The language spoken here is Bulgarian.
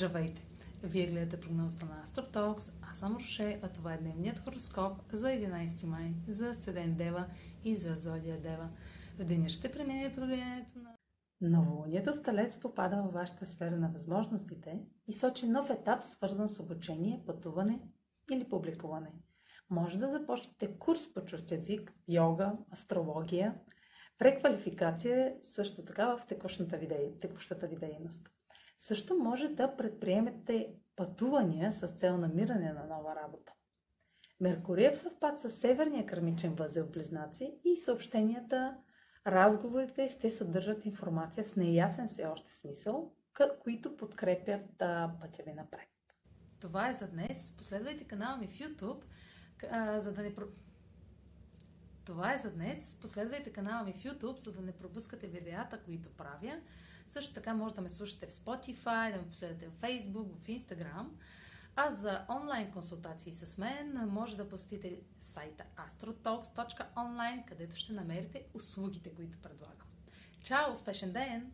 Здравейте! Вие гледате прогнозата на Astrotalks, аз съм Роше, а това е дневният хороскоп за 11 май, за Седен Дева и за Зодия Дева. В деня ще премине под влиянието на Новолунието в Талец попада във вашата сфера на възможностите и сочи нов етап, свързан с обучение, пътуване или публикуване. Може да започнете курс по чужд език, йога, астрология, преквалификация също така в текущата ви, текущата ви. Също може да предприемете пътувания с цел намиране на нова работа. Меркурия в съвпад с северния кърмичен възел Близнаци и съобщенията, разговорите ще съдържат информация с неясен все още смисъл, които подкрепят пътя ви напред. Това е за днес. Последвайте канала ми в YouTube, за да не... Това е за днес. Последвайте канала ми в YouTube, за да не пропускате видеята, които правя. Също така може да ме слушате в Spotify, да ме последвате в Facebook, в Instagram. А за онлайн консултации с мен може да посетите сайта astrotalks.online, където ще намерите услугите, които предлагам. Чао! Успешен ден!